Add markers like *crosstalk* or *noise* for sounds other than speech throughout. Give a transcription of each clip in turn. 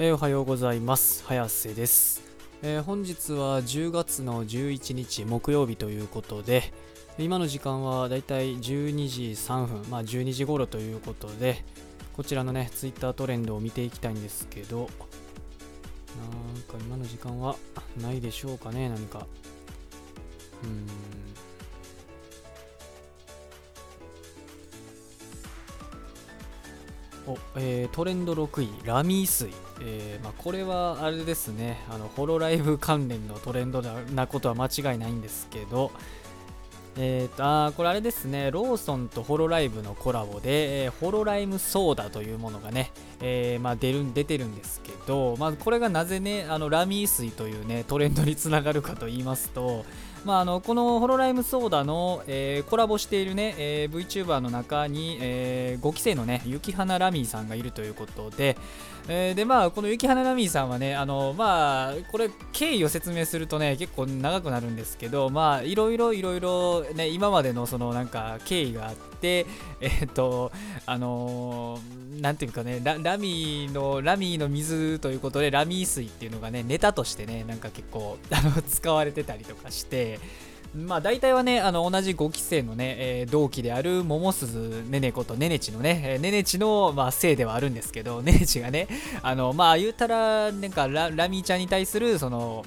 えー、おはようございます。早瀬です、えー、本日は10月の11日木曜日ということで今の時間はだいたい12時3分まあ12時頃ということでこちらのね Twitter トレンドを見ていきたいんですけどなんか今の時間はないでしょうかね何か。うん。おえー、トレンド6位、ラミー水。えーまあ、これはあれですね。あの、ホロライブ関連のトレンドなことは間違いないんですけど、えーと、あこれあれですね、ローソンとホロライブのコラボで、えー、ホロライムソーダというものがね、えー、まあ、出る出てるんですけど、まあ、これがなぜね、あのラミー水というね、トレンドにつながるかと言いますと、まあ、あのこのホロライムソーダの、えー、コラボしているね、えー、VTuber の中に、えー、5期生のね、雪花ラミーさんがいるということで、えー、で、まあ、この雪花ラミーさんはね、あの、まあ、これ、経緯を説明するとね、結構長くなるんですけど、まあ、いろいろいろいろ、ね、今までのその、なんか、経緯があって、*laughs* えっ、と、あのー、なんていうかねラ、ラミーの、ラミーの水ということで、ラミー水っていうのがね、ネタとしてね、なんか結構、あの、使われてたりとかして、まあ大体はね、あの同じ5期生のね、えー、同期である桃鈴ねねことねねちのね、えー、ねねちの、まあ、せいではあるんですけど、ねねちがね、あの、まあ言うたら、なんかララミーちゃんに対する、その、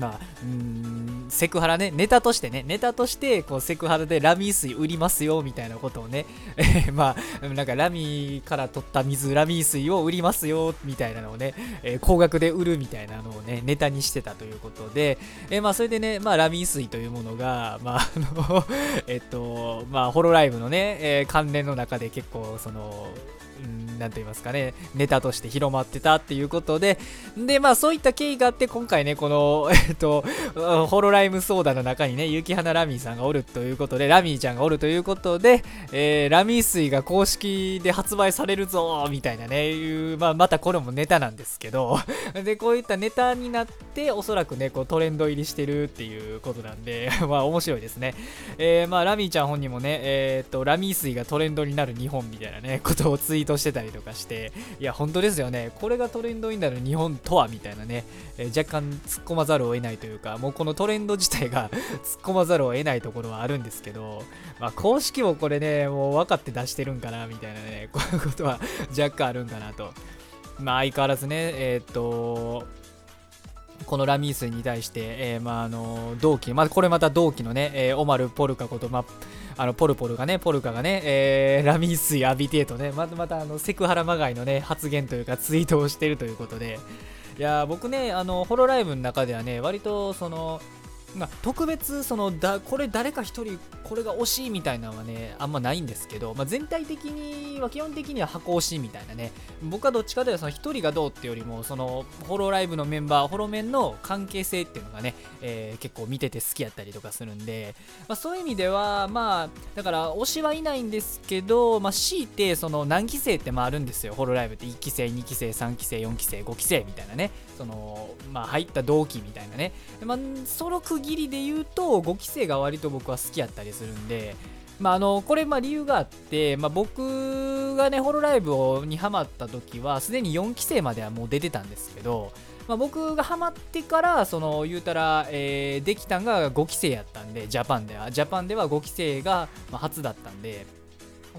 まあ、うん、セクハラね、ネタとしてね、ネタとして、こう、セクハラでラミー水売りますよ、みたいなことをね、え *laughs* まあ、なんかラミーから取った水、ラミー水を売りますよ、みたいなのをね、えー、高額で売るみたいなのをね、ネタにしてたということで、えー、まあ、それでね、まあ、ラミー水というものが、まあ、あのえっと、まあ、ホロライブのね、えー、関連の中で結構、その、うん何と言いますかね、ネタとして広まってたっていうことで、で、まあそういった経緯があって、今回ね、この、*laughs* えっと、ホロライムソーダの中にね、雪花ラミーさんがおるということで、ラミーちゃんがおるということで、えー、ラミー水が公式で発売されるぞみたいなね、いう、まあまたこれもネタなんですけど、*laughs* で、こういったネタになって、おそらくね、こうトレンド入りしてるっていうことなんで、*laughs* まあ面白いですね。えー、まあラミーちゃん本人もね、えー、っと、ラミー水がトレンドになる日本みたいなね、ことをツイートしてたりとかして、いや、本当ですよね。これがトレンドになる日本とはみたいなね、えー、若干突っ込まざるを得ないというか、もうこのトレンド自体が *laughs* 突っ込まざるを得ないところはあるんですけど、まあ、公式もこれね、もう分かって出してるんかな、みたいなね、*laughs* こういうことは *laughs* 若干あるんかなと。まあ、相変わらずね、えー、っと、このラミースに対して、えー、まあ、あの同期、まあ、これまた同期のね、えー、オマル・ポルカこと、まあ、あのポルポルがね、ポルカがね、えー、ラミー水浴びてとね、またまたあのセクハラまがいのね、発言というかツイートをしてるということで、いや僕ね、あのホロライブの中ではね、割とその、まあ、特別そのだこれ誰か1人これが惜しいみたいなのはねあんまないんですけど、まあ、全体的には基本的には箱推しみたいなね。僕はどっちかというとその1人がどうってよりもそのホロライブのメンバーホロメンの関係性っていうのがね、えー、結構見てて好きやったりとかするんで、まあ、そういう意味ではまあだから推しはいないんですけど、まあ、強いてその何期生ってまああるんですよ。ホロライブって1期生2期生3期生4期生5期生みたいなね。そのまあ入った同期みたいなね、まあ、その区切りで言うと5期生が割と僕は好きやったりするんでまあ、あのこれまあ理由があって、まあ、僕がねホロライブをにハマった時はすでに4期生まではもう出てたんですけど、まあ、僕がハマってからその言うたら、えー、できたんが5期生やったんでジャパンでは。ジャパンでは5期生が初だったんで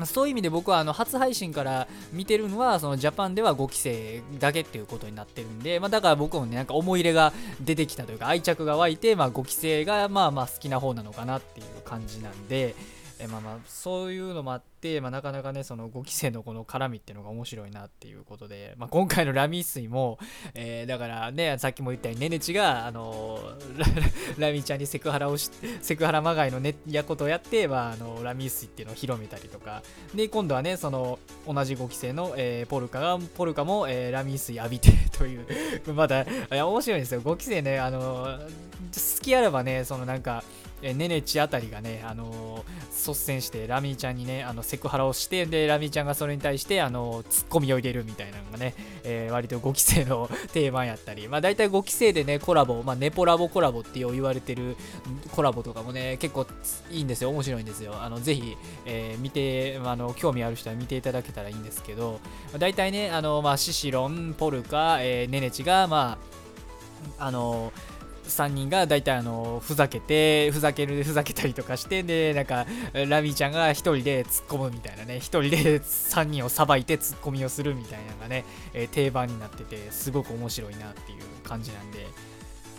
そういう意味で僕はあの初配信から見てるのはそのジャパンでは5期生だけっていうことになってるんで、まあ、だから僕もねなんか思い入れが出てきたというか愛着が湧いて、まあ、5期生がまあまあ好きな方なのかなっていう感じなんで、えまあまあそういうのもあって、まあ、なかなかねその5期生のこの絡みっていうのが面白いなっていうことで、まあ、今回のラミー水も、えー、だからねさっきも言ったようにねねちがあのラ *laughs* ラミちゃんにセクハラをしセクハラまがいのねやことをやって、まあ、あのラミー水っていうのを広めたりとか。で今度はねその同じ5期生の、えー、ポルカがポルカも、えー、ラミー水浴びてという *laughs* まだ面白いんですよ。5期生ねあの好きあればねそのなんかえネネチあたりがね、あの率先してラミーちゃんにね、あのセクハラをして、で、ラミーちゃんがそれに対して、あのツッコミを入れるみたいなのがね、えー、割と5期生の *laughs* 定番やったり、まあ大体5期生でね、コラボ、まあネポラボコラボって言われてるコラボとかもね、結構いいんですよ、面白いんですよ。あのぜひ、えー、見て、あの興味ある人は見ていただけたらいいんですけど、大体ね、あのまあ、シシロン、ポルカ、えー、ネネチが、まあ、あの3人が大体あのふざけてふざけるふざけたりとかしてでなんかラミーちゃんが1人で突っ込むみたいなね。1人で3人をさばいて突っ込みをするみたいなのがね、え、定番になっててすごく面白いなっていう感じなんで。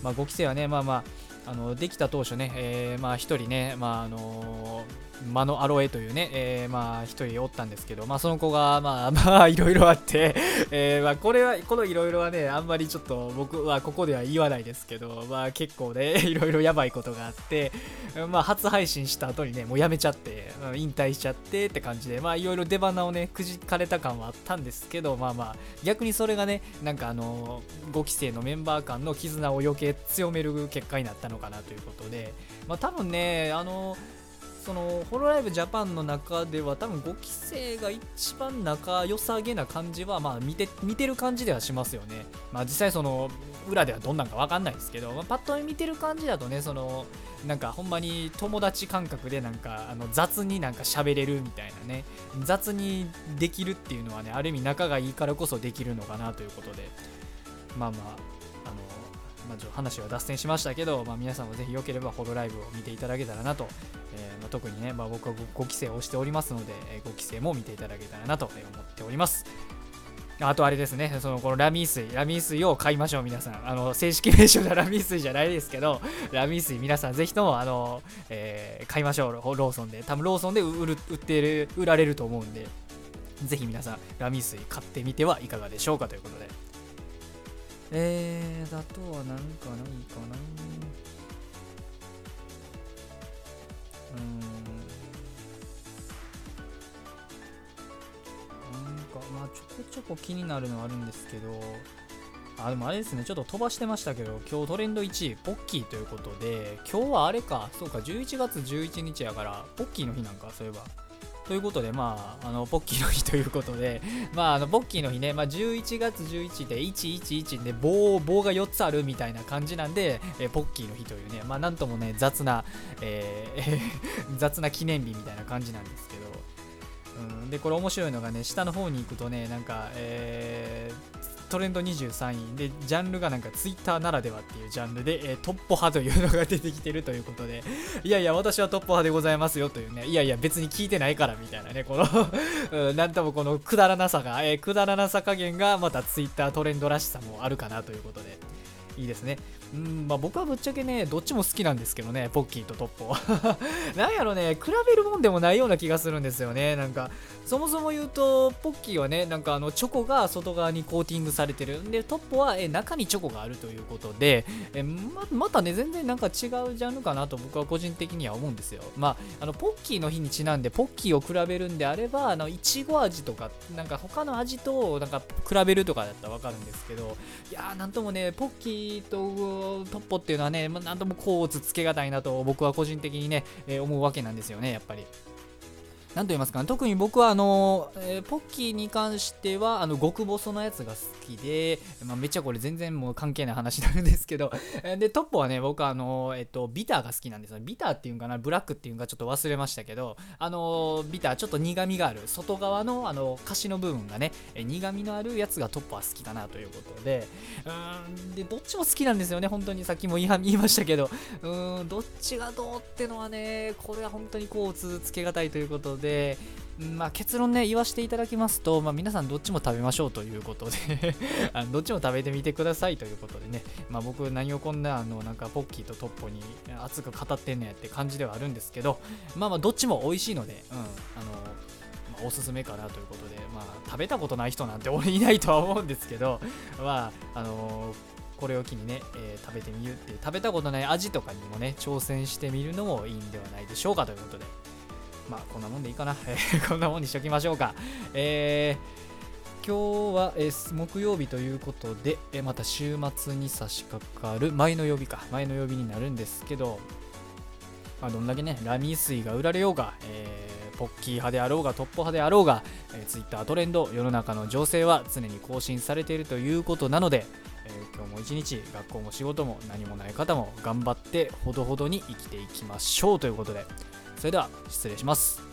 まあ5期生はねまあまああのできた当初ね、え、まあ1人ねまああのー間のアロエというね、えー、まあ一人おったんですけど、まあその子がまあ *laughs* まあいろいろあって、えー、まあこれは、このいろいろはね、あんまりちょっと僕はここでは言わないですけど、まあ結構ね、*laughs* いろいろやばいことがあって、まあ初配信した後にね、もうやめちゃって、引退しちゃってって感じで、まあいろいろ出花をね、くじかれた感はあったんですけど、まあまあ逆にそれがね、なんかあの、5期生のメンバー間の絆を余計強める結果になったのかなということで、まあ多分ね、あの、そのホロライブジャパンの中では多分5期生が一番仲良さげな感じはまあ見て見てる感じではしますよね。まあ実際その裏ではどんなんか分かんないですけど、まあ、パッと見てる感じだとねそのなんかほんまに友達感覚でなんかあの雑になんか喋れるみたいなね雑にできるっていうのはねある意味仲がいいからこそできるのかなということでまあまあまあ、話は脱線しましたけど、まあ、皆さんもぜひよければホロライブを見ていただけたらなと、えー、まあ、特にね、まあ、僕は 5, 期生をしておりますので、え5期生も見ていただけたらなと思っております。あとあれですね、そのこのラミー水、ラミー水を買いましょう、皆さん。あの正式名称はラミー水じゃないですけど、ラミー水、皆さんぜひともあの、えー、買いましょう、ローソンで。多分ローソンで売る売ってる売られると思うんで、ぜひ皆さん、ラミー水買ってみてはいかがでしょうかということで。えー、だとは何かないかなうんなんかまあちょこちょこ気になるのはあるんですけどあでもあれですねちょっと飛ばしてましたけど今日トレンド1位ポッキーということで今日はあれかそうか11月11日やからポッキーの日なんかそういえば。ということで、まあ、あのポッキーの日ということで、*laughs* まあ、あのポッキーの日ね、まあ、11月11で111で棒棒が4つあるみたいな感じなんで、えー、ポッキーの日というね、まあ、なんともね、雑な、えー、*laughs* 雑な記念日みたいな感じなんですけど、うん、で、これ面白いのがね、下の方に行くとね、なんか、えー、トレンド23位。でジャンルがなんかツイッターならではっていうジャンルで、えー、トッポ派というのが出てきてるということで。*laughs* いやいや私はトッポ派でございますよというね。いやいや別に聞いてないからみたいなねこの *laughs* うん、なんともこのくだらなさが、えー、くだらなさ加減がまたツイッタートレンドらしさもあるかなということで。いいですねうんまあ、僕はぶっちゃけね、どっちも好きなんですけどね、ポッキーとトッポ。*laughs* なんやろね、比べるもんでもないような気がするんですよね。なんか、そもそも言うと、ポッキーはね、なんかあの、チョコが外側にコーティングされてる。んで、トッポはえ中にチョコがあるということで、えままたね、全然なんか違うジャンルかなと僕は個人的には思うんですよ。まあ、あの、ポッキーの日にちなんで、ポッキーを比べるんであれば、あの、いちご味とか、なんか他の味と、なんか比べるとかだったらわかるんですけど、いやー、なんともね、ポッキーと、トップっていうのはね、なんともこうつけがたいなと僕は個人的にね、えー、思うわけなんですよね、やっぱり。何と言いますか、ね、特に僕はあの、えー、ポッキーに関してはあの極細のやつが好きで、まあ、めっちゃこれ全然もう関係ない話になるんですけど *laughs* でトッポはね僕はあの、えっと、ビターが好きなんですよ。ビターっていうんかなブラックっていうんかちょっと忘れましたけどあのビターちょっと苦みがある外側のあの菓子の部分がね苦みのあるやつがトッポは好きかなということで。うんでどっちも好きなんですよね。本当にさっきも言いましたけど。うんどっちがどうってのはねこれは本当にこうつつけがたいということで。で、まあ、結論ね言わせていただきますと、まあ、皆さんどっちも食べましょうということで *laughs* あのどっちも食べてみてくださいということでね、まあ、僕何をこんなあのなんかポッキーとトッポに熱く語ってんねやって感じではあるんですけどまあまあどっちも美味しいので、うんあのまあ、おすすめかなということで、まあ、食べたことない人なんて俺いないとは思うんですけどまああのこれを機にね、えー、食べてみるって食べたことない味とかにもね挑戦してみるのもいいんではないでしょうかということで。まあこんなもんでいいかな。*laughs* こんなもんにしときましょうか。えー、今日は、えー、木曜日ということで、え、また週末に差し掛かる前の曜日か前の曜日になるんですけどまあ、どんだけねラミー水が売られようが、えー、ポッキー派であろうがトッポ派であろうが、えー、Twitter トレンド世の中の情勢は常に更新されているということなので、え、今日も一日学校も仕事も何もない方も頑張ってほどほどに生きていきましょうということでそれでは失礼します。